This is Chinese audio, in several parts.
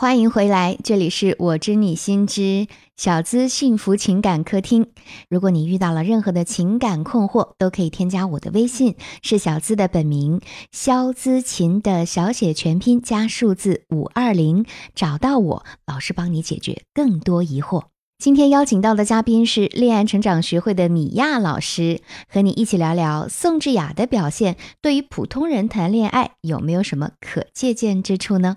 欢迎回来，这里是我知你心知小资幸福情感客厅。如果你遇到了任何的情感困惑，都可以添加我的微信，是小资的本名肖资琴的小写全拼加数字五二零，找到我，老师帮你解决更多疑惑。今天邀请到的嘉宾是恋爱成长学会的米娅老师，和你一起聊聊宋智雅的表现对于普通人谈恋爱有没有什么可借鉴之处呢？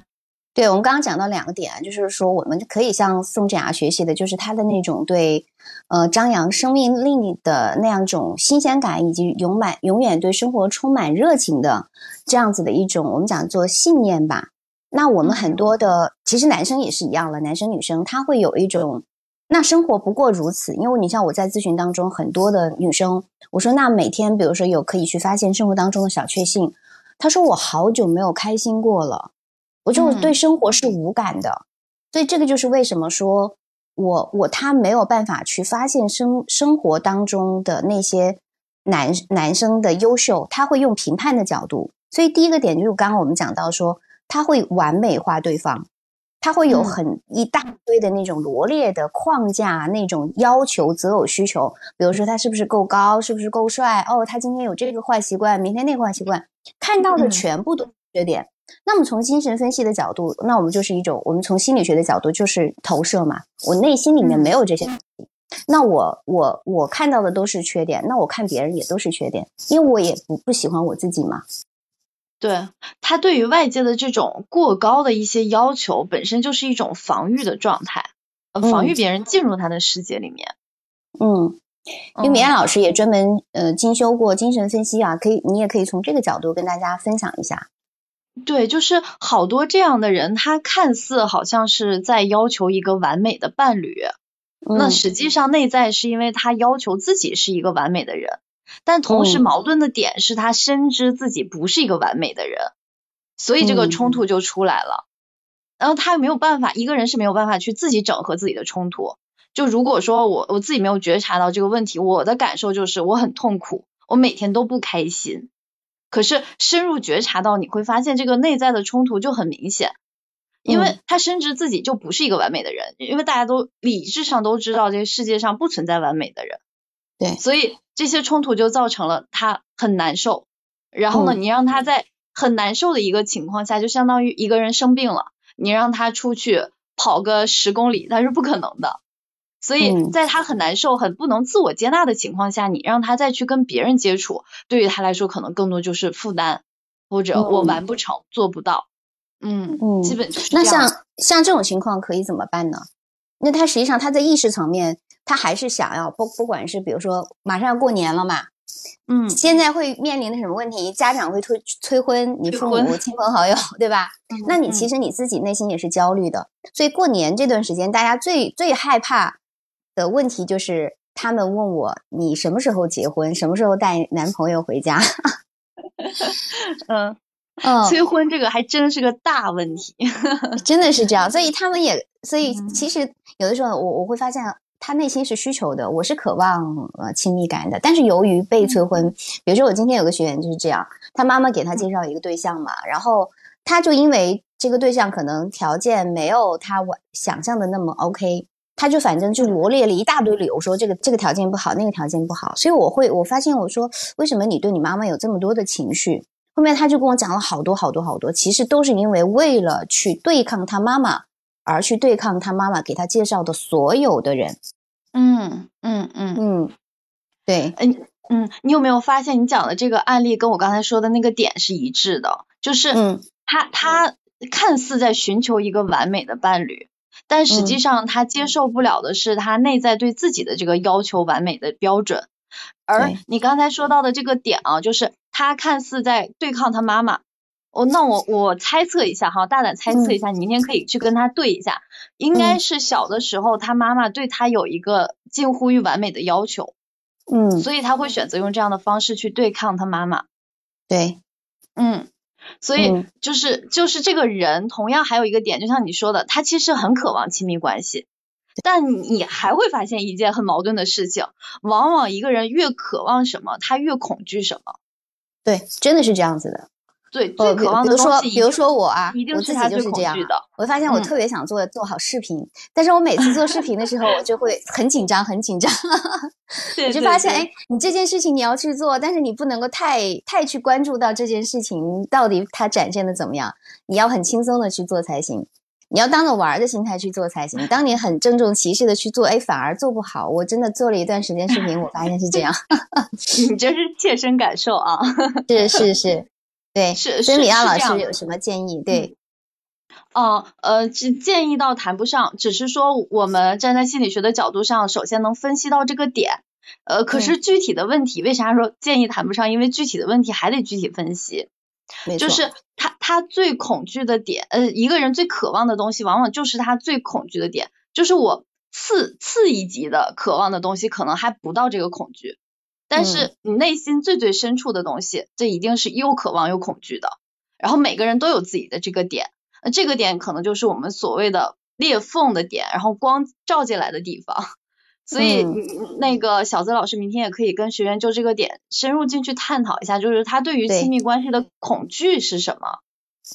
对我们刚刚讲到两个点，就是说我们可以向宋智雅学习的，就是她的那种对，呃，张扬生命力的那样一种新鲜感，以及永满永远对生活充满热情的这样子的一种我们讲做信念吧。那我们很多的其实男生也是一样了，男生女生他会有一种，那生活不过如此。因为你像我在咨询当中很多的女生，我说那每天比如说有可以去发现生活当中的小确幸，她说我好久没有开心过了。我就对生活是无感的，所以这个就是为什么说我我他没有办法去发现生生活当中的那些男男生的优秀，他会用评判的角度。所以第一个点就是刚刚我们讲到说，他会完美化对方，他会有很一大堆的那种罗列的框架，那种要求择偶需求。比如说他是不是够高，是不是够帅？哦，他今天有这个坏习惯，明天那个坏习惯，看到的全部都是缺点。那么从精神分析的角度，那我们就是一种，我们从心理学的角度就是投射嘛。我内心里面没有这些，那我我我看到的都是缺点，那我看别人也都是缺点，因为我也不不喜欢我自己嘛。对他对于外界的这种过高的一些要求，本身就是一种防御的状态，防御别人进入他的世界里面。嗯，因为米安老师也专门呃精修过精神分析啊，可以你也可以从这个角度跟大家分享一下。对，就是好多这样的人，他看似好像是在要求一个完美的伴侣，那实际上内在是因为他要求自己是一个完美的人，但同时矛盾的点是他深知自己不是一个完美的人，所以这个冲突就出来了。然后他没有办法，一个人是没有办法去自己整合自己的冲突。就如果说我我自己没有觉察到这个问题，我的感受就是我很痛苦，我每天都不开心。可是深入觉察到，你会发现这个内在的冲突就很明显，因为他深知自己就不是一个完美的人，因为大家都理智上都知道这个世界上不存在完美的人，对，所以这些冲突就造成了他很难受。然后呢，你让他在很难受的一个情况下，就相当于一个人生病了，你让他出去跑个十公里，那是不可能的。所以，在他很难受、很不能自我接纳的情况下，你让他再去跟别人接触，对于他来说，可能更多就是负担，或者我完不成、做不到。嗯嗯，基本就是那像像这种情况可以怎么办呢？那他实际上他在意识层面，他还是想要不不管是比如说马上要过年了嘛，嗯，现在会面临的什么问题？家长会催催婚，你父母、亲朋好友，对吧？那你其实你自己内心也是焦虑的。所以过年这段时间，大家最最害怕。的问题就是，他们问我你什么时候结婚，什么时候带男朋友回家？嗯嗯，催婚这个还真是个大问题，真的是这样。所以他们也，所以其实有的时候我我会发现，他内心是需求的，我是渴望呃亲密感的，但是由于被催婚，比如说我今天有个学员就是这样，他妈妈给他介绍一个对象嘛，然后他就因为这个对象可能条件没有他想象的那么 OK。他就反正就罗列了一大堆理由，说这个这个条件不好，那个条件不好。所以我会我发现我说为什么你对你妈妈有这么多的情绪？后面他就跟我讲了好多好多好多，其实都是因为为了去对抗他妈妈而去对抗他妈妈给他介绍的所有的人。嗯嗯嗯嗯，对，嗯嗯，你有没有发现你讲的这个案例跟我刚才说的那个点是一致的？就是他他看似在寻求一个完美的伴侣。但实际上，他接受不了的是他内在对自己的这个要求完美的标准。而你刚才说到的这个点啊，就是他看似在对抗他妈妈。哦，那我我猜测一下哈，大胆猜测一下，你明天可以去跟他对一下。应该是小的时候，他妈妈对他有一个近乎于完美的要求。嗯。所以他会选择用这样的方式去对抗他妈妈。对。嗯。所以就是就是这个人，同样还有一个点，就像你说的，他其实很渴望亲密关系，但你还会发现一件很矛盾的事情，往往一个人越渴望什么，他越恐惧什么。对，真的是这样子的。对，最渴望的东西，比如说我啊，一定是他就是这样。我发现我特别想做做好视频，但是我每次做视频的时候，我就会 很紧张，很紧张。我就发现，哎，你这件事情你要去做，但是你不能够太太去关注到这件事情到底它展现的怎么样，你要很轻松的去做才行。你要当着玩的心态去做才行。当你很郑重其事的去做，哎，反而做不好。我真的做了一段时间视频，我发现是这样。你这是切身感受啊？是是是，对。是。所以米娅老师有什么建议？对。哦，呃，只建议到谈不上，只是说我们站在心理学的角度上，首先能分析到这个点。呃，可是具体的问题，为啥说建议谈不上？因为具体的问题还得具体分析。就是他他最恐惧的点，呃，一个人最渴望的东西，往往就是他最恐惧的点。就是我次次一级的渴望的东西，可能还不到这个恐惧，但是你内心最最深处的东西，这一定是又渴望又恐惧的。然后每个人都有自己的这个点，那这个点可能就是我们所谓的裂缝的点，然后光照进来的地方。所以，那个小泽老师明天也可以跟学员就这个点深入进去探讨一下，就是他对于亲密关系的恐惧是什么？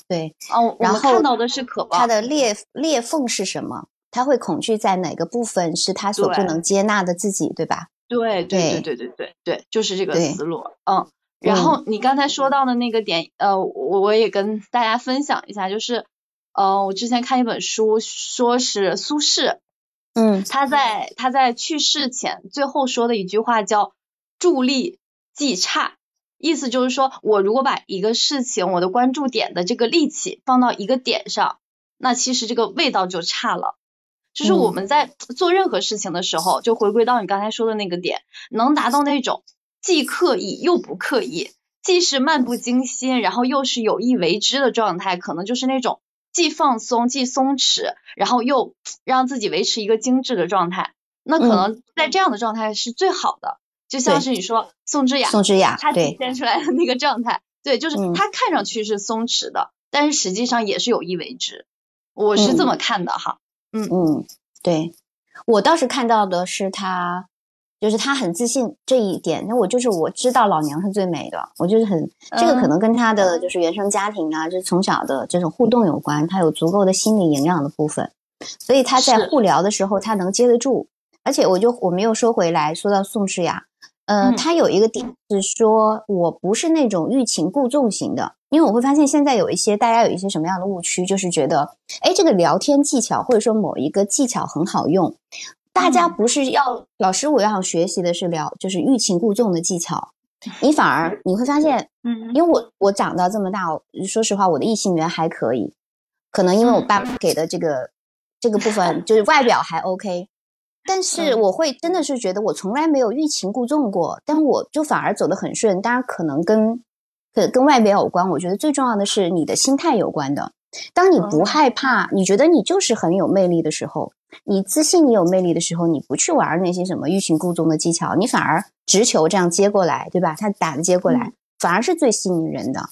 对，哦，然后看到的是渴望，他的裂裂缝是什么？他会恐惧在哪个部分是他所不能接纳的自己，对吧？对对对对对对对，就是这个思路。嗯，然后你刚才说到的那个点，呃，我我也跟大家分享一下，就是，呃，我之前看一本书，说是苏轼。嗯，他在他在去世前最后说的一句话叫“助力即差”，意思就是说我如果把一个事情我的关注点的这个力气放到一个点上，那其实这个味道就差了。就是我们在做任何事情的时候，就回归到你刚才说的那个点，能达到那种既刻意又不刻意，既是漫不经心，然后又是有意为之的状态，可能就是那种。既放松，既松弛，然后又让自己维持一个精致的状态，那可能在这样的状态是最好的。就像是你说宋之雅，宋之雅，她体现出来的那个状态，对，就是她看上去是松弛的，但是实际上也是有意为之。我是这么看的哈。嗯。嗯，对。我倒是看到的是他。就是他很自信这一点，那我就是我知道老娘是最美的，我就是很这个可能跟他的就是原生家庭啊，就是从小的这种互动有关，他有足够的心理营养的部分，所以他在互聊的时候他能接得住。而且我就我们又说回来，说到宋诗雅，嗯，他有一个点是说我不是那种欲擒故纵型的，因为我会发现现在有一些大家有一些什么样的误区，就是觉得哎这个聊天技巧或者说某一个技巧很好用。大家不是要老师，我要学习的是聊，就是欲擒故纵的技巧。你反而你会发现，嗯，因为我我长到这么大，说实话，我的异性缘还可以，可能因为我爸给的这个这个部分，就是外表还 OK。但是我会真的是觉得我从来没有欲擒故纵过，但我就反而走得很顺。当然可能跟跟跟外表有关，我觉得最重要的是你的心态有关的。当你不害怕，你觉得你就是很有魅力的时候。你自信，你有魅力的时候，你不去玩那些什么欲擒故纵的技巧，你反而直球这样接过来，对吧？他打的接过来，反而是最吸引人的。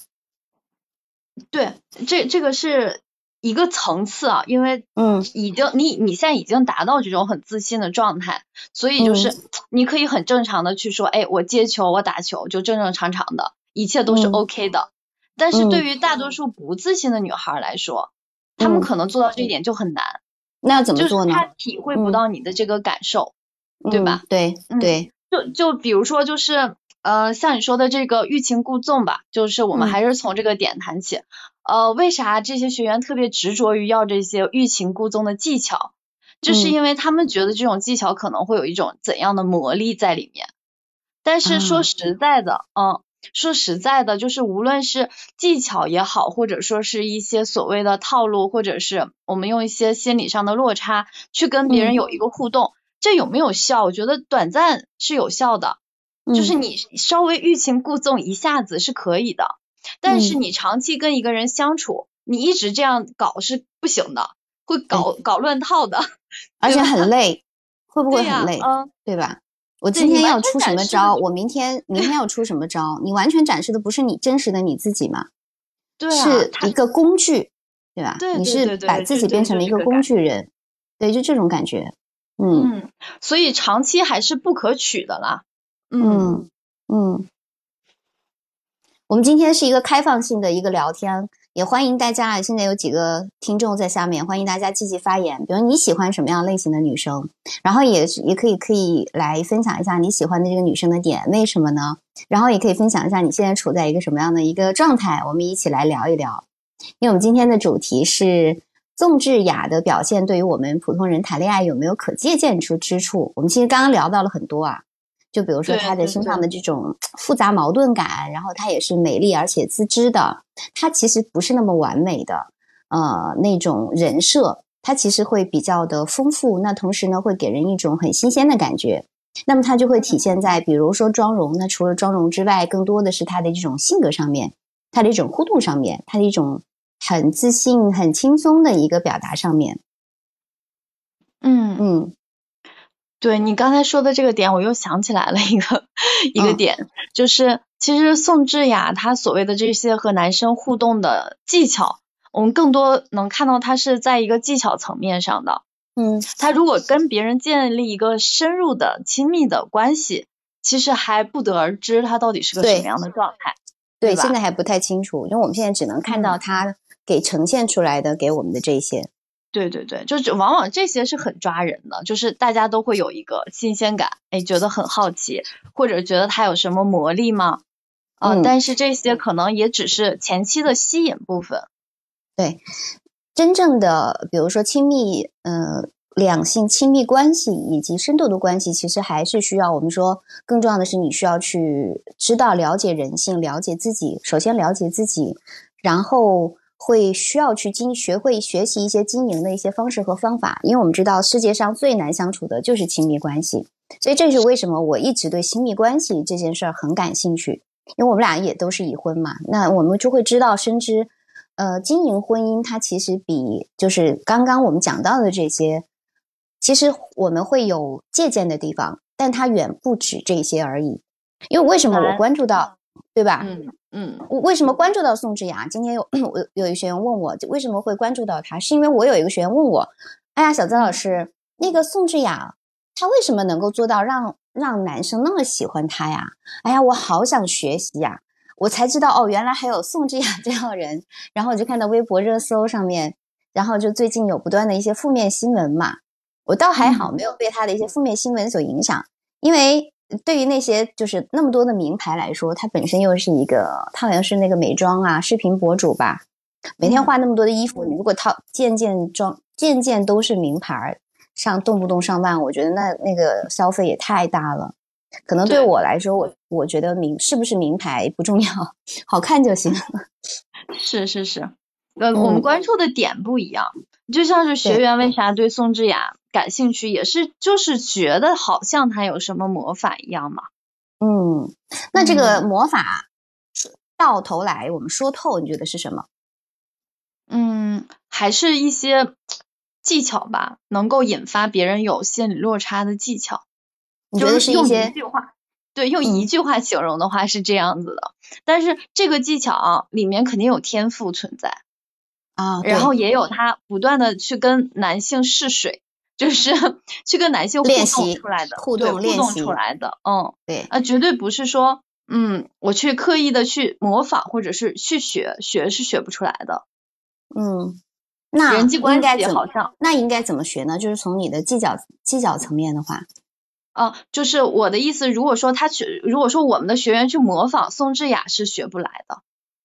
对，这这个是一个层次啊，因为嗯，已经你你现在已经达到这种很自信的状态，所以就是你可以很正常的去说，哎，我接球，我打球，就正正常常的，一切都是 OK 的。但是对于大多数不自信的女孩来说，她们可能做到这一点就很难。那要怎么做呢？她体会不到你的这个感受，对吧？对对，就就比如说，就是呃，像你说的这个欲擒故纵吧，就是我们还是从这个点谈起。呃，为啥这些学员特别执着于要这些欲擒故纵的技巧？就是因为他们觉得这种技巧可能会有一种怎样的魔力在里面。但是说实在的，嗯。说实在的，就是无论是技巧也好，或者说是一些所谓的套路，或者是我们用一些心理上的落差去跟别人有一个互动，这有没有效？我觉得短暂是有效的，就是你稍微欲擒故纵一下子是可以的，但是你长期跟一个人相处，你一直这样搞是不行的，会搞搞乱套的，而且很累，会不会很累？嗯，对吧？我今天要出什么招？我明天 明天要出什么招？你完全展示的不是你真实的你自己嘛？对，是一个工具，对吧？你是把自己变成了一个工具人，对，就这种感觉。嗯，所以长期还是不可取的啦。嗯嗯。我们今天是一个开放性的一个聊天，也欢迎大家啊。现在有几个听众在下面，欢迎大家积极发言。比如你喜欢什么样类型的女生，然后也也可以可以来分享一下你喜欢的这个女生的点，为什么呢？然后也可以分享一下你现在处在一个什么样的一个状态，我们一起来聊一聊。因为我们今天的主题是宋智雅的表现对于我们普通人谈恋爱有没有可借鉴出之处？我们其实刚刚聊到了很多啊。就比如说她的身上的这种复杂矛盾感，然后她也是美丽而且自知的，她其实不是那么完美的，呃，那种人设，她其实会比较的丰富，那同时呢，会给人一种很新鲜的感觉。那么她就会体现在，比如说妆容，那除了妆容之外，更多的是她的这种性格上面，她的一种互动上面，她的一种很自信、很轻松的一个表达上面。嗯嗯。对你刚才说的这个点，我又想起来了一个一个点，就是其实宋智雅她所谓的这些和男生互动的技巧，我们更多能看到她是在一个技巧层面上的。嗯，她如果跟别人建立一个深入的亲密的关系，其实还不得而知她到底是个什么样的状态。对，现在还不太清楚，因为我们现在只能看到她给呈现出来的给我们的这些。对对对，就是往往这些是很抓人的，就是大家都会有一个新鲜感，哎，觉得很好奇，或者觉得它有什么魔力吗？嗯，但是这些可能也只是前期的吸引部分。对，真正的比如说亲密，呃，两性亲密关系以及深度的关系，其实还是需要我们说，更重要的是你需要去知道了解人性，了解自己，首先了解自己，然后。会需要去经学会学习一些经营的一些方式和方法，因为我们知道世界上最难相处的就是亲密关系，所以这是为什么我一直对亲密关系这件事儿很感兴趣。因为我们俩也都是已婚嘛，那我们就会知道深知，呃，经营婚姻它其实比就是刚刚我们讲到的这些，其实我们会有借鉴的地方，但它远不止这些而已。因为为什么我关注到，对吧？嗯。嗯，我为什么关注到宋智雅？今天有我有一个学员问我，就为什么会关注到她？是因为我有一个学员问我，哎呀，小曾老师，那个宋智雅，她为什么能够做到让让男生那么喜欢她呀？哎呀，我好想学习呀！我才知道哦，原来还有宋智雅 这样的人。然后我就看到微博热搜上面，然后就最近有不断的一些负面新闻嘛，我倒还好，没有被她的一些负面新闻所影响，因为。对于那些就是那么多的名牌来说，它本身又是一个，他好像是那个美妆啊视频博主吧，每天画那么多的衣服，你如果套件件装件件都是名牌，上动不动上万，我觉得那那个消费也太大了。可能对我来说，我我觉得名是不是名牌不重要，好看就行。是是是，呃，我们关注的点不一样，就像是学员为啥对宋智雅。感兴趣也是，就是觉得好像他有什么魔法一样嘛。嗯，那这个魔法到头来我们说透，你觉得是什么？嗯，还是一些技巧吧，能够引发别人有心理落差的技巧。你觉得是一些？对，用一句话形容的话是这样子的。但是这个技巧里面肯定有天赋存在啊，然后也有他不断的去跟男性试水。就是 去跟男性互动出来的，互动练习出来的，嗯，对，啊，绝对不是说，嗯，我去刻意的去模仿或者是去学，学是学不出来的，嗯，那人际关系好像那应该怎么学呢？就是从你的技巧技巧层面的话，啊，就是我的意思，如果说他去，如果说我们的学员去模仿宋智雅是学不来的，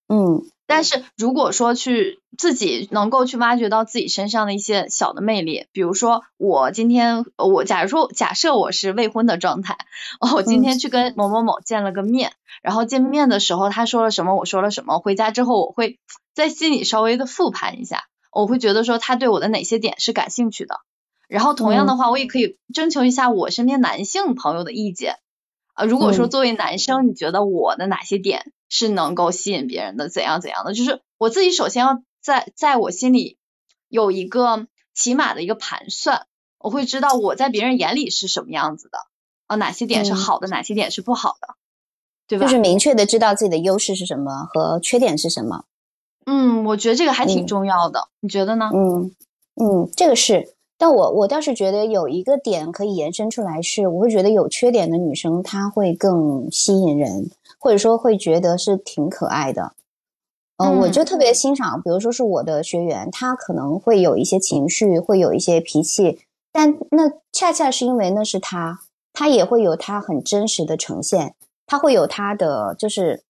嗯。但是如果说去自己能够去挖掘到自己身上的一些小的魅力，比如说我今天我假如说假设我是未婚的状态，我今天去跟某某某见了个面，然后见面的时候他说了什么，我说了什么，回家之后我会在心里稍微的复盘一下，我会觉得说他对我的哪些点是感兴趣的，然后同样的话我也可以征求一下我身边男性朋友的意见。啊，如果说作为男生，你觉得我的哪些点是能够吸引别人的？怎样怎样的？就是我自己首先要在在我心里有一个起码的一个盘算，我会知道我在别人眼里是什么样子的啊，哪些点是好的，哪些点是不好的，对吧？就是明确的知道自己的优势是什么和缺点是什么。嗯，我觉得这个还挺重要的，你觉得呢？嗯嗯，这个是但我我倒是觉得有一个点可以延伸出来，是我会觉得有缺点的女生她会更吸引人，或者说会觉得是挺可爱的。嗯，我就特别欣赏，比如说是我的学员，他可能会有一些情绪，会有一些脾气，但那恰恰是因为那是他，他也会有他很真实的呈现，他会有他的就是。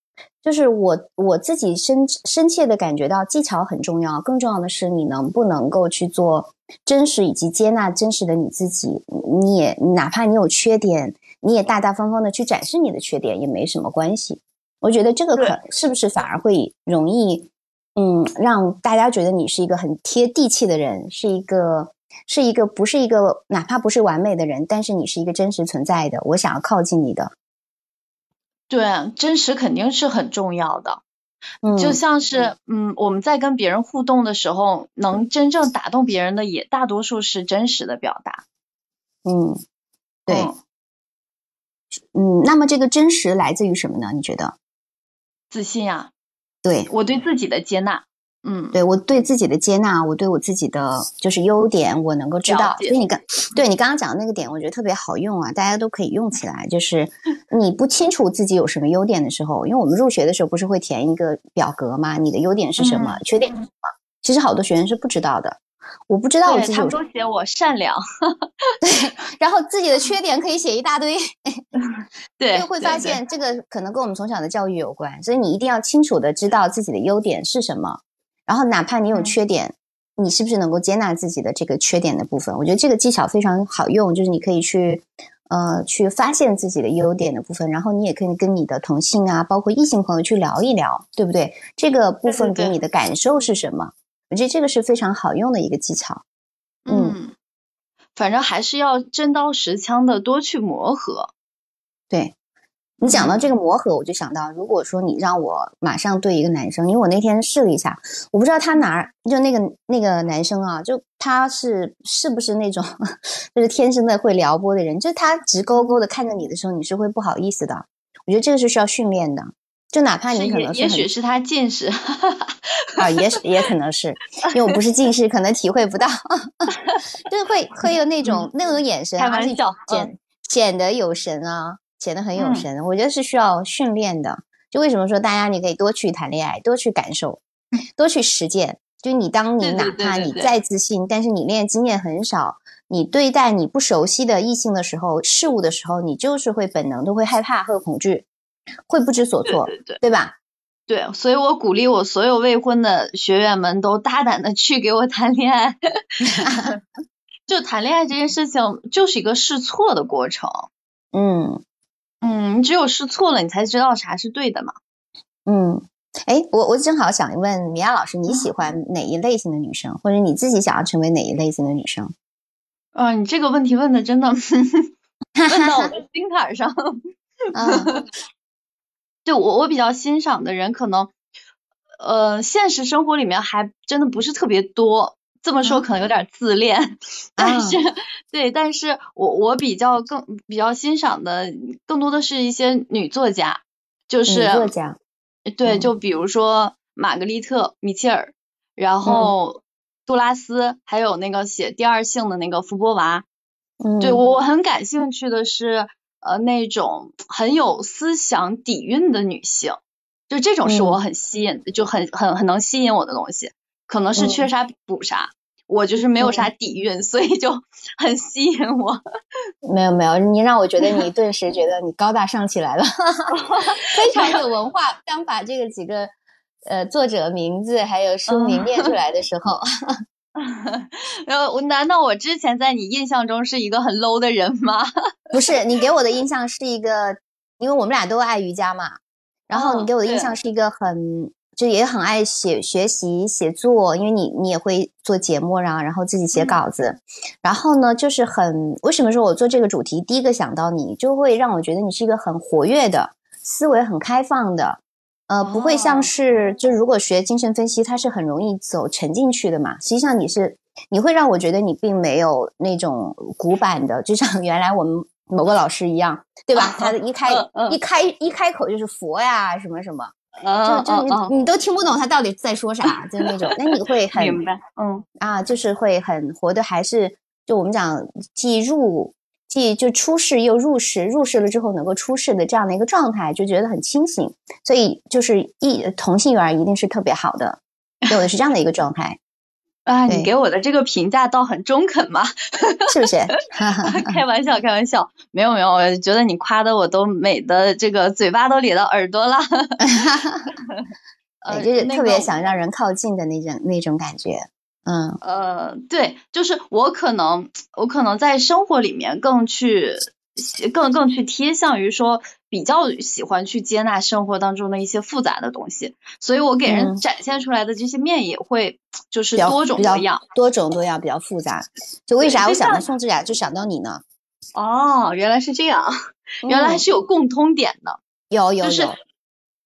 就是我我自己深深切的感觉到技巧很重要，更重要的是你能不能够去做真实以及接纳真实的你自己。你也哪怕你有缺点，你也大大方方的去展示你的缺点也没什么关系。我觉得这个可是不是反而会容易，嗯，让大家觉得你是一个很贴地气的人，是一个是一个不是一个哪怕不是完美的人，但是你是一个真实存在的，我想要靠近你的。对，真实肯定是很重要的。嗯，就像是嗯，我们在跟别人互动的时候，能真正打动别人的，也大多数是真实的表达。嗯，对。嗯，那么这个真实来自于什么呢？你觉得？自信啊。对，我对自己的接纳。嗯，对我对自己的接纳，我对我自己的就是优点，我能够知道。所以你刚对你刚刚讲的那个点，我觉得特别好用啊，大家都可以用起来。就是 你不清楚自己有什么优点的时候，因为我们入学的时候不是会填一个表格吗？你的优点是什么？缺点是什么？其实好多学员是不知道的。我不知道我自己他们。都写我善良。对，然后自己的缺点可以写一大堆。对，就会发现这个可能跟我们从小的教育有关，所以你一定要清楚的知道自己的优点是什么。然后，哪怕你有缺点，你是不是能够接纳自己的这个缺点的部分？我觉得这个技巧非常好用，就是你可以去，呃，去发现自己的优点的部分，然后你也可以跟你的同性啊，包括异性朋友去聊一聊，对不对？这个部分给你的感受是什么？我觉得这个是非常好用的一个技巧。嗯，反正还是要真刀实枪的多去磨合。对。你讲到这个磨合，我就想到，如果说你让我马上对一个男生，因为我那天试了一下，我不知道他哪儿就那个那个男生啊，就他是是不是那种就是天生的会撩拨的人，就他直勾勾的看着你的时候，你是会不好意思的。我觉得这个是需要训练的，就哪怕你可能是也许是他近视啊，也许也可能是因为我不是近视，可能体会不到，就是会会有那种那种眼神，开玩笑，显显得有神啊。显得很有神，我觉得是需要训练的。就为什么说大家你可以多去谈恋爱，多去感受，多去实践。就你当你哪怕你再自信，但是你恋爱经验很少，你对待你不熟悉的异性的时候、事物的时候，你就是会本能都会害怕、会恐惧、会不知所措，对对对吧？对，所以我鼓励我所有未婚的学员们都大胆的去给我谈恋爱。就谈恋爱这件事情就是一个试错的过程。嗯。嗯，你只有试错了，你才知道啥是对的嘛。嗯，哎，我我正好想问米娅老师，你喜欢哪一类型的女生，或者你自己想要成为哪一类型的女生？啊，你这个问题问的真的 问到我的心坎上。嗯，对我我比较欣赏的人，可能呃，现实生活里面还真的不是特别多。这么说可能有点自恋，但是对，但是我我比较更比较欣赏的更多的是一些女作家，就是作家，对，就比如说玛格丽特·米切尔，然后杜拉斯，还有那个写《第二性》的那个福波娃，对我很感兴趣的是呃那种很有思想底蕴的女性，就这种是我很吸引，就很很很能吸引我的东西。可能是缺啥补啥，我就是没有啥底蕴，所以就很吸引我。没有没有，你让我觉得你 顿时觉得你高大上起来了，非常有文化。当把这个几个呃作者名字还有书名念出来的时候，然后难道我之前在你印象中是一个很 low 的人吗？不是，你给我的印象是一个，因为我们俩都爱瑜伽嘛，然后你给我的印象是一个很。就也很爱写学习写作，因为你你也会做节目啊，然后自己写稿子，然后呢，就是很为什么说我做这个主题，第一个想到你，就会让我觉得你是一个很活跃的思维，很开放的，呃，不会像是就如果学精神分析，它是很容易走沉进去的嘛。实际上你是你会让我觉得你并没有那种古板的，就像 原来我们某个老师一样，对吧？他的一开一开一开口就是佛呀什么什么。就就你你都听不懂他到底在说啥，就那种，那你会很明白，嗯啊，就是会很活的，还是就我们讲既入既就出世又入世，入世了之后能够出世的这样的一个状态，就觉得很清醒。所以就是异同性缘一定是特别好的，有的是这样的一个状态。啊，你给我的这个评价倒很中肯嘛，是不是？开玩笑，开玩笑，没有没有，我觉得你夸的我都美的这个嘴巴都咧到耳朵了。呃，就是特别想让人靠近的那种那种感觉。嗯，呃，对，就是我可能我可能在生活里面更去更更去贴向于说。比较喜欢去接纳生活当中的一些复杂的东西，所以我给人展现出来的这些面也会就是多种多样，多种多样，比较复杂。就为啥我想到宋智雅就想到你呢？哦，原来是这样，原来还是有共通点的。有有有。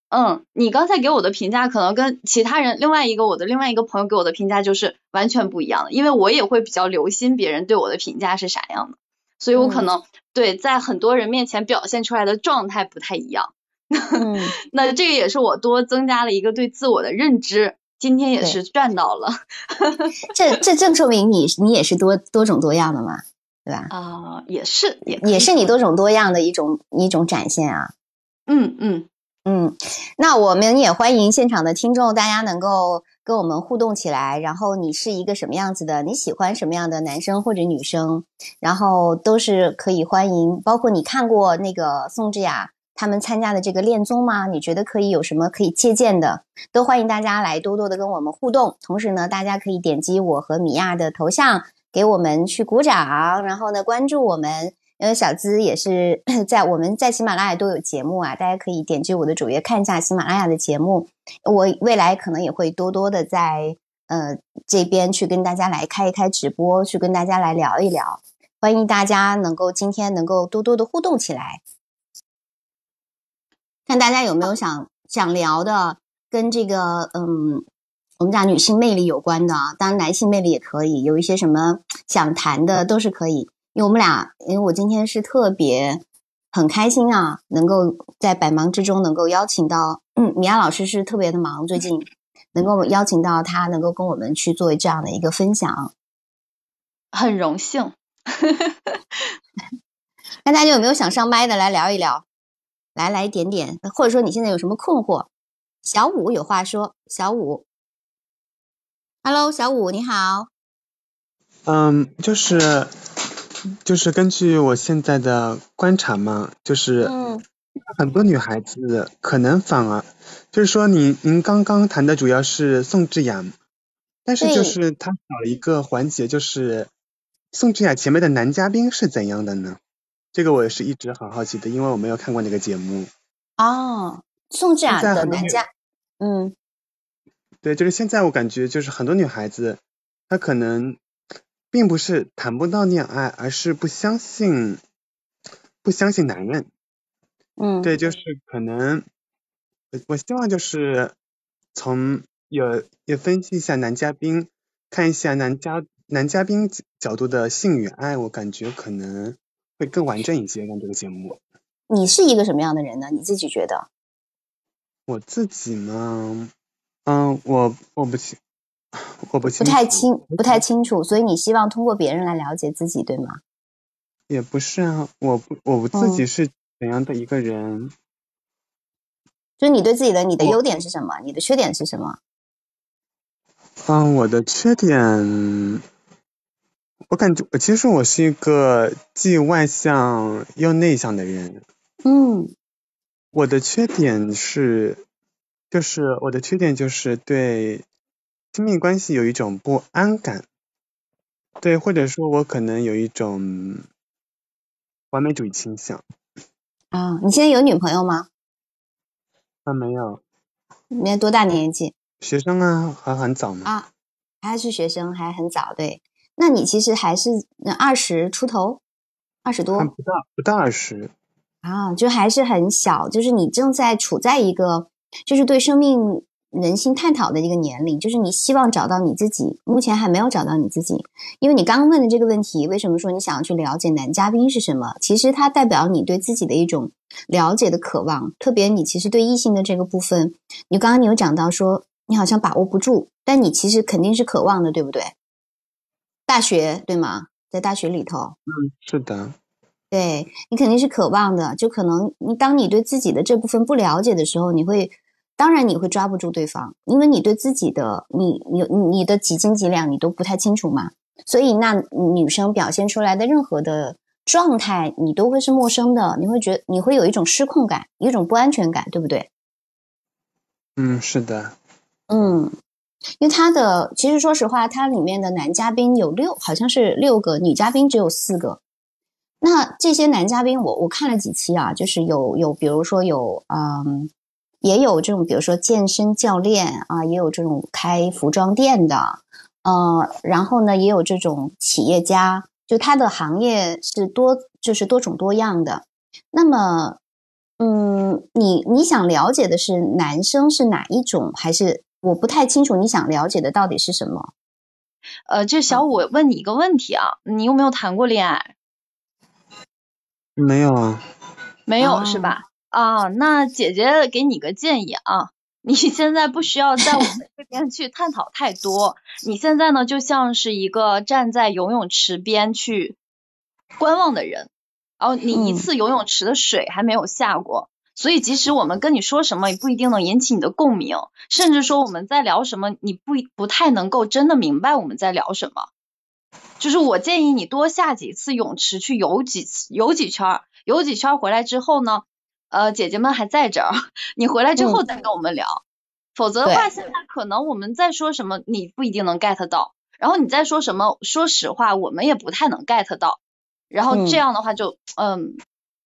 嗯，你刚才给我的评价可能跟其他人另外一个我的另外一个朋友给我的评价就是完全不一样的，因为我也会比较留心别人对我的评价是啥样的，所以我可能。对，在很多人面前表现出来的状态不太一样，那这个也是我多增加了一个对自我的认知，今天也是赚到了。这这正说明你你也是多多种多样的嘛，对吧？啊，也是，也也是你多种多样的一种一种展现啊。嗯嗯嗯，那我们也欢迎现场的听众，大家能够。跟我们互动起来，然后你是一个什么样子的？你喜欢什么样的男生或者女生？然后都是可以欢迎。包括你看过那个宋智雅他们参加的这个恋综吗？你觉得可以有什么可以借鉴的？都欢迎大家来多多的跟我们互动。同时呢，大家可以点击我和米娅的头像，给我们去鼓掌，然后呢关注我们。因为小资也是 在我们在喜马拉雅都有节目啊，大家可以点击我的主页看一下喜马拉雅的节目。我未来可能也会多多的在呃这边去跟大家来开一开直播，去跟大家来聊一聊。欢迎大家能够今天能够多多的互动起来，看大家有没有想想聊的，跟这个嗯我们讲女性魅力有关的，当然男性魅力也可以，有一些什么 想谈的都是可以。因为我们俩，因为我今天是特别很开心啊，能够在百忙之中能够邀请到，嗯，米娅老师是特别的忙，最近 能够邀请到他，能够跟我们去做这样的一个分享，很荣幸。那大家有没有想上麦的来聊一聊？来来点点，或者说你现在有什么困惑？小五有话说，小五，Hello，小五你好。嗯，就是。就是根据我现在的观察嘛，就是很多女孩子可能反而就是说，您您刚刚谈的主要是宋智雅，但是就是她少了一个环节，就是宋智雅前面的男嘉宾是怎样的呢？这个我也是一直很好奇的，因为我没有看过那个节目。哦，宋智雅的男嘉，嗯，对，就是现在我感觉就是很多女孩子她可能。并不是谈不到恋爱，而是不相信，不相信男人。嗯，对，就是可能，我希望就是从有也分析一下男嘉宾，看一下男嘉男嘉宾角度的性与爱，我感觉可能会更完整一些。让这个节目，你是一个什么样的人呢？你自己觉得？我自己呢？嗯，我我不行。我不不太清不太清楚，所以你希望通过别人来了解自己，对吗？也不是啊，我不我自己是怎样的一个人？就是你对自己的你的优点是什么？你的缺点是什么？嗯，我的缺点，我感觉其实我是一个既外向又内向的人。嗯，我的缺点是，就是我的缺点就是对。亲密关系有一种不安感，对，或者说我可能有一种完美主义倾向。啊，你现在有女朋友吗？啊，没有。你多大年纪？学生啊，还很早呢。啊，还是学生，还很早。对，那你其实还是二十出头，二十多。不到，不到二十。啊，就还是很小，就是你正在处在一个，就是对生命。人性探讨的一个年龄，就是你希望找到你自己，目前还没有找到你自己。因为你刚刚问的这个问题，为什么说你想要去了解男嘉宾是什么？其实它代表你对自己的一种了解的渴望。特别你其实对异性的这个部分，你刚刚你有讲到说你好像把握不住，但你其实肯定是渴望的，对不对？大学对吗？在大学里头。嗯，是的。对你肯定是渴望的，就可能你当你对自己的这部分不了解的时候，你会，当然你会抓不住对方，因为你对自己的你你你的几斤几两你都不太清楚嘛，所以那女生表现出来的任何的状态，你都会是陌生的，你会觉你会有一种失控感，一种不安全感，对不对？嗯，是的。嗯，因为他的其实说实话，他里面的男嘉宾有六，好像是六个，女嘉宾只有四个。那这些男嘉宾，我我看了几期啊，就是有有，比如说有嗯，也有这种，比如说健身教练啊，也有这种开服装店的，呃，然后呢，也有这种企业家，就他的行业是多，就是多种多样的。那么，嗯，你你想了解的是男生是哪一种，还是我不太清楚你想了解的到底是什么？呃，这小五问你一个问题啊，你有没有谈过恋爱？没有啊，没有是吧？啊，那姐姐给你个建议啊，你现在不需要在我们这边去探讨太多，你现在呢就像是一个站在游泳池边去观望的人，然后你一次游泳池的水还没有下过，所以即使我们跟你说什么，也不一定能引起你的共鸣，甚至说我们在聊什么，你不不太能够真的明白我们在聊什么。就是我建议你多下几次泳池去游几次，游几圈，游几圈回来之后呢，呃，姐姐们还在这儿，你回来之后再跟我们聊，否则的话，现在可能我们在说什么你不一定能 get 到，然后你再说什么，说实话我们也不太能 get 到，然后这样的话就嗯，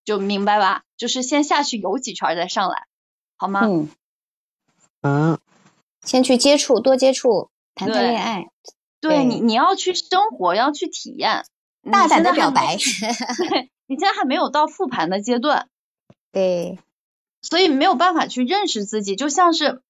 就明白吧，就是先下去游几圈再上来，好吗？嗯，嗯，先去接触，多接触，谈谈恋爱。对你，你要去生活，要去体验，大胆的表白。对，你现在还没有到复盘的阶段，对，所以没有办法去认识自己。就像是，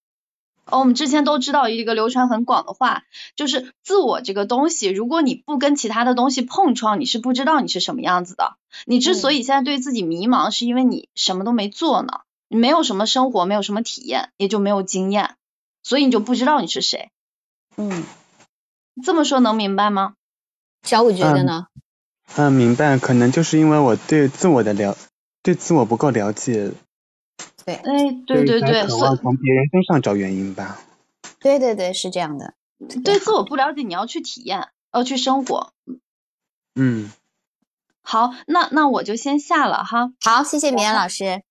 哦，我们之前都知道一个流传很广的话，就是自我这个东西，如果你不跟其他的东西碰撞，你是不知道你是什么样子的。你之所以现在对自己迷茫，是因为你什么都没做呢，你没有什么生活，没有什么体验，也就没有经验，所以你就不知道你是谁。嗯。这么说能明白吗？小五觉得呢？嗯，明白。可能就是因为我对自我的了，对自我不够了解。对，哎，对对对，渴望从别人身上找原因吧。对对对，是这样的。对自我不了解，你要去体验，要去生活。嗯。好，那那我就先下了哈。好，谢谢米安老师。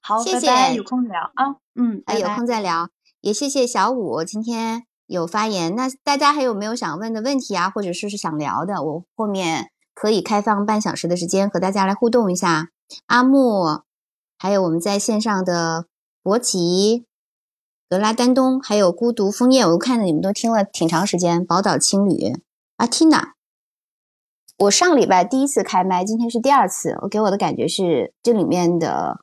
好，谢谢。有空聊啊。嗯，有空再聊。也谢谢小五今天。有发言，那大家还有没有想问的问题啊，或者说是想聊的？我后面可以开放半小时的时间和大家来互动一下。阿木，还有我们在线上的博奇、格拉丹东，还有孤独枫叶，我看着你们都听了挺长时间。宝岛青旅，阿缇娜我上礼拜第一次开麦，今天是第二次，我给我的感觉是这里面的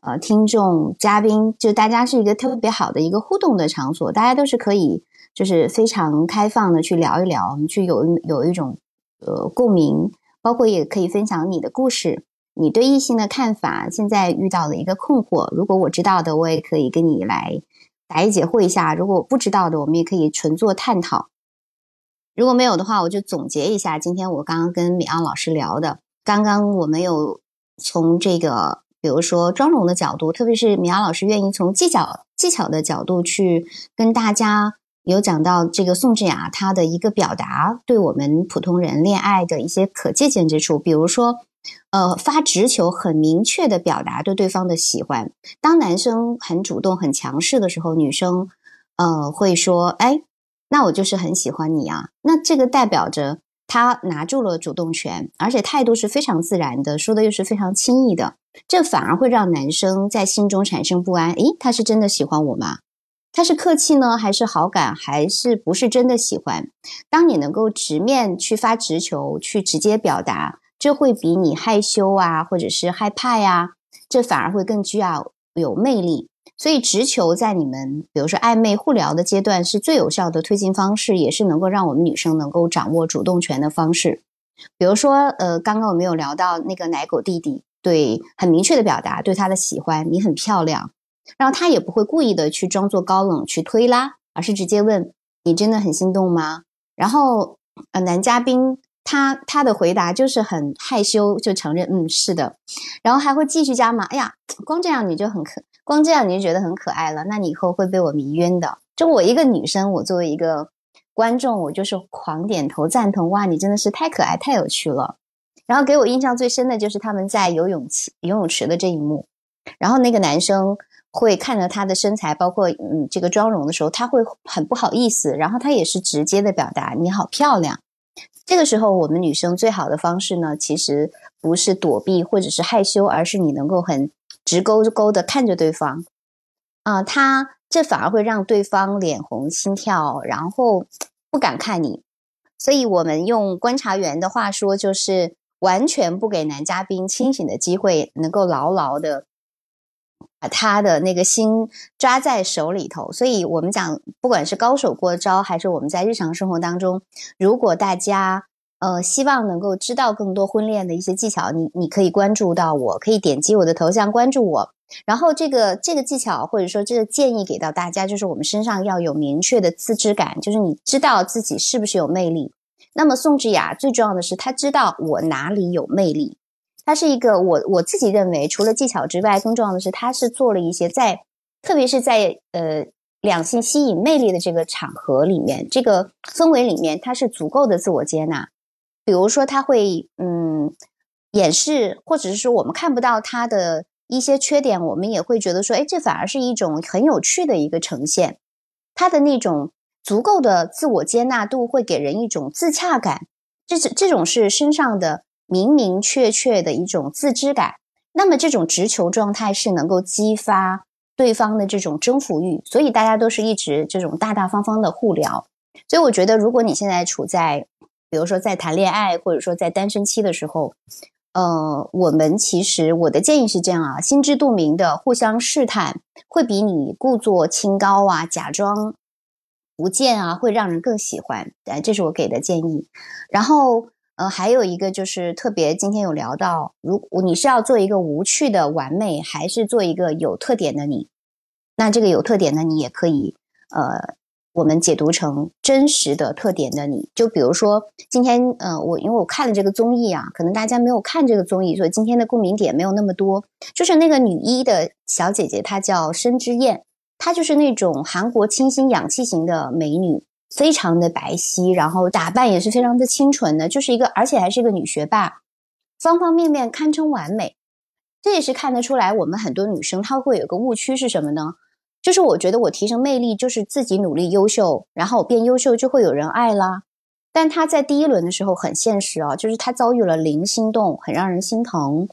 呃听众嘉宾，就大家是一个特别好的一个互动的场所，大家都是可以。就是非常开放的去聊一聊，我们去有有一种呃共鸣，包括也可以分享你的故事，你对异性的看法，现在遇到的一个困惑。如果我知道的，我也可以跟你来答疑解惑一下；如果我不知道的，我们也可以纯做探讨。如果没有的话，我就总结一下今天我刚刚跟米昂老师聊的。刚刚我们有从这个，比如说妆容的角度，特别是米昂老师愿意从技巧技巧的角度去跟大家。有讲到这个宋智雅她的一个表达，对我们普通人恋爱的一些可借鉴之处，比如说，呃，发直球，很明确的表达对对方的喜欢。当男生很主动、很强势的时候，女生，呃，会说：“哎，那我就是很喜欢你啊。”那这个代表着他拿住了主动权，而且态度是非常自然的，说的又是非常轻易的，这反而会让男生在心中产生不安。诶，他是真的喜欢我吗？他是客气呢，还是好感，还是不是真的喜欢？当你能够直面去发直球，去直接表达，这会比你害羞啊，或者是害怕呀，这反而会更具有有魅力。所以直球在你们比如说暧昧互聊的阶段是最有效的推进方式，也是能够让我们女生能够掌握主动权的方式。比如说，呃，刚刚我们有聊到那个奶狗弟弟，对，很明确的表达对他的喜欢，你很漂亮。然后他也不会故意的去装作高冷去推拉，而是直接问你真的很心动吗？然后呃男嘉宾他他的回答就是很害羞，就承认嗯是的，然后还会继续加码。哎呀，光这样你就很可，光这样你就觉得很可爱了，那你以后会被我迷晕的。就我一个女生，我作为一个观众，我就是狂点头赞同。哇，你真的是太可爱，太有趣了。然后给我印象最深的就是他们在游泳池游泳池的这一幕，然后那个男生会看着她的身材，包括嗯这个妆容的时候，他会很不好意思，然后他也是直接的表达你好漂亮。这个时候，我们女生最好的方式呢，其实不是躲避或者是害羞，而是你能够很直勾勾的看着对方，啊，他这反而会让对方脸红心跳，然后不敢看你。所以我们用观察员的话说，就是完全不给男嘉宾清醒的机会，能够牢牢的。把他的那个心抓在手里头，所以我们讲，不管是高手过招，还是我们在日常生活当中，如果大家呃希望能够知道更多婚恋的一些技巧，你你可以关注到我，可以点击我的头像关注我。然后这个这个技巧或者说这个建议给到大家，就是我们身上要有明确的自知感，就是你知道自己是不是有魅力。那么宋智雅最重要的是，她知道我哪里有魅力。它是一个我我自己认为，除了技巧之外，更重要的是，它是做了一些在，特别是在呃两性吸引魅力的这个场合里面，这个氛围里面，它是足够的自我接纳。比如说，他会嗯掩饰，或者是说我们看不到他的一些缺点，我们也会觉得说，哎，这反而是一种很有趣的一个呈现。他的那种足够的自我接纳度，会给人一种自洽感，这是这种是身上的。明明确确的一种自知感，那么这种直球状态是能够激发对方的这种征服欲，所以大家都是一直这种大大方方的互聊。所以我觉得，如果你现在处在，比如说在谈恋爱，或者说在单身期的时候，呃，我们其实我的建议是这样啊，心知肚明的互相试探，会比你故作清高啊，假装不见啊，会让人更喜欢。哎，这是我给的建议。然后。呃，还有一个就是特别，今天有聊到，如你是要做一个无趣的完美，还是做一个有特点的你？那这个有特点的你也可以，呃，我们解读成真实的特点的你。就比如说今天，呃，我因为我看了这个综艺啊，可能大家没有看这个综艺，所以今天的共鸣点没有那么多。就是那个女一的小姐姐，她叫申之燕，她就是那种韩国清新氧气型的美女。非常的白皙，然后打扮也是非常的清纯的，就是一个，而且还是一个女学霸，方方面面堪称完美。这也是看得出来，我们很多女生她会有个误区是什么呢？就是我觉得我提升魅力就是自己努力优秀，然后我变优秀就会有人爱啦。但她在第一轮的时候很现实啊，就是她遭遇了零心动，很让人心疼。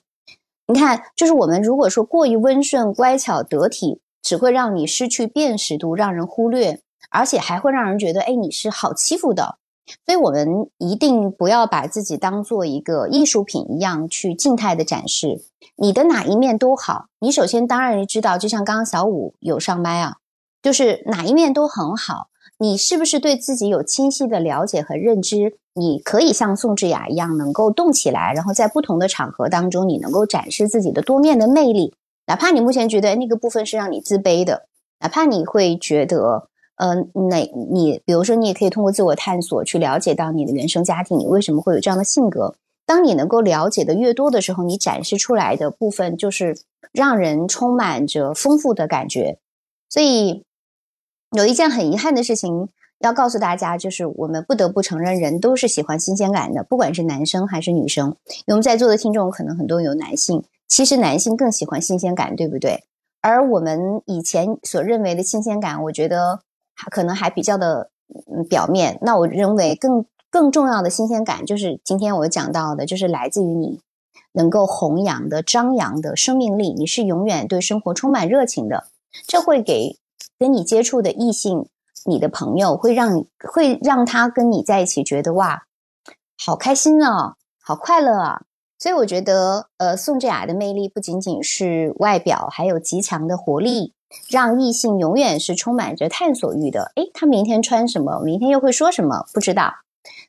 你看，就是我们如果说过于温顺、乖巧、得体，只会让你失去辨识度，让人忽略。而且还会让人觉得，哎，你是好欺负的，所以我们一定不要把自己当做一个艺术品一样去静态的展示。你的哪一面都好，你首先当然知道，就像刚刚小五有上麦啊，就是哪一面都很好。你是不是对自己有清晰的了解和认知？你可以像宋智雅一样，能够动起来，然后在不同的场合当中，你能够展示自己的多面的魅力。哪怕你目前觉得那个部分是让你自卑的，哪怕你会觉得。嗯，那你比如说，你也可以通过自我探索去了解到你的原生家庭，你为什么会有这样的性格？当你能够了解的越多的时候，你展示出来的部分就是让人充满着丰富的感觉。所以有一件很遗憾的事情要告诉大家，就是我们不得不承认，人都是喜欢新鲜感的，不管是男生还是女生。我们在座的听众可能很多有男性，其实男性更喜欢新鲜感，对不对？而我们以前所认为的新鲜感，我觉得。可能还比较的嗯表面，那我认为更更重要的新鲜感就是今天我讲到的，就是来自于你能够弘扬的张扬的生命力，你是永远对生活充满热情的，这会给跟你接触的异性，你的朋友会让会让他跟你在一起觉得哇，好开心啊，好快乐啊，所以我觉得呃宋智雅的魅力不仅仅是外表，还有极强的活力。让异性永远是充满着探索欲的。诶，他明天穿什么？明天又会说什么？不知道。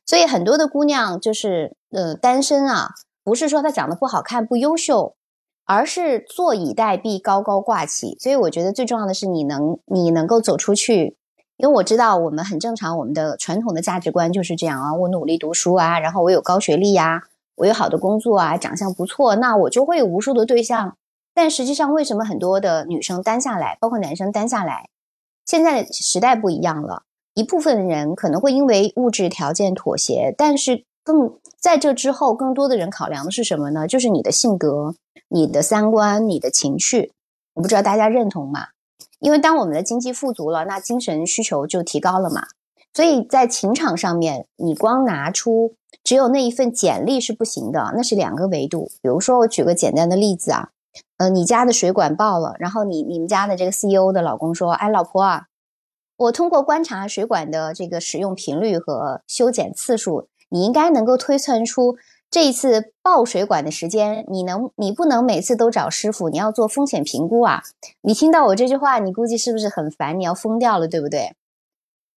所以很多的姑娘就是呃单身啊，不是说她长得不好看、不优秀，而是坐以待毙、高高挂起。所以我觉得最重要的是你能你能够走出去，因为我知道我们很正常，我们的传统的价值观就是这样啊，我努力读书啊，然后我有高学历呀，我有好的工作啊，长相不错，那我就会有无数的对象。但实际上，为什么很多的女生单下来，包括男生单下来？现在时代不一样了，一部分人可能会因为物质条件妥协，但是更在这之后，更多的人考量的是什么呢？就是你的性格、你的三观、你的情绪。我不知道大家认同吗？因为当我们的经济富足了，那精神需求就提高了嘛。所以在情场上面，你光拿出只有那一份简历是不行的，那是两个维度。比如说，我举个简单的例子啊。呃，你家的水管爆了，然后你你们家的这个 CEO 的老公说：“哎，老婆啊，我通过观察水管的这个使用频率和修剪次数，你应该能够推算出这一次爆水管的时间。你能，你不能每次都找师傅，你要做风险评估啊。你听到我这句话，你估计是不是很烦？你要疯掉了，对不对？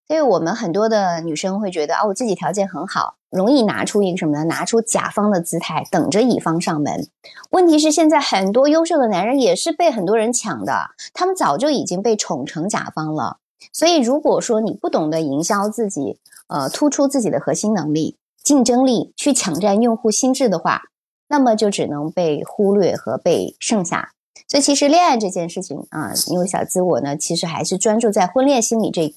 所以我们很多的女生会觉得啊，我自己条件很好。”容易拿出一个什么呢？拿出甲方的姿态，等着乙方上门。问题是现在很多优秀的男人也是被很多人抢的，他们早就已经被宠成甲方了。所以如果说你不懂得营销自己，呃，突出自己的核心能力、竞争力，去抢占用户心智的话，那么就只能被忽略和被剩下。所以其实恋爱这件事情啊，因为小资我呢，其实还是专注在婚恋心理这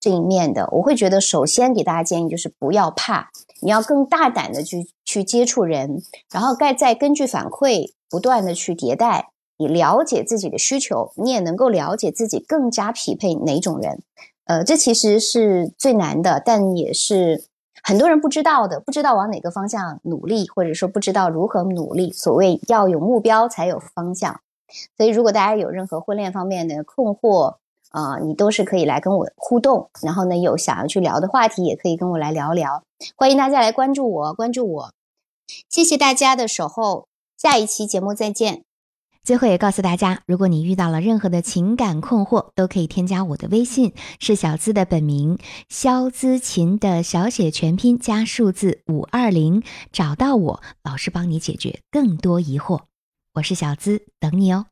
这一面的。我会觉得，首先给大家建议就是不要怕。你要更大胆的去去接触人，然后再再根据反馈不断的去迭代，你了解自己的需求，你也能够了解自己更加匹配哪种人。呃，这其实是最难的，但也是很多人不知道的，不知道往哪个方向努力，或者说不知道如何努力。所谓要有目标才有方向，所以如果大家有任何婚恋方面的困惑，啊，你都是可以来跟我互动，然后呢，有想要去聊的话题，也可以跟我来聊聊。欢迎大家来关注我，关注我，谢谢大家的守候，下一期节目再见。最后也告诉大家，如果你遇到了任何的情感困惑，都可以添加我的微信，是小资的本名肖资琴的小写全拼加数字五二零，找到我，老师帮你解决更多疑惑。我是小资，等你哦。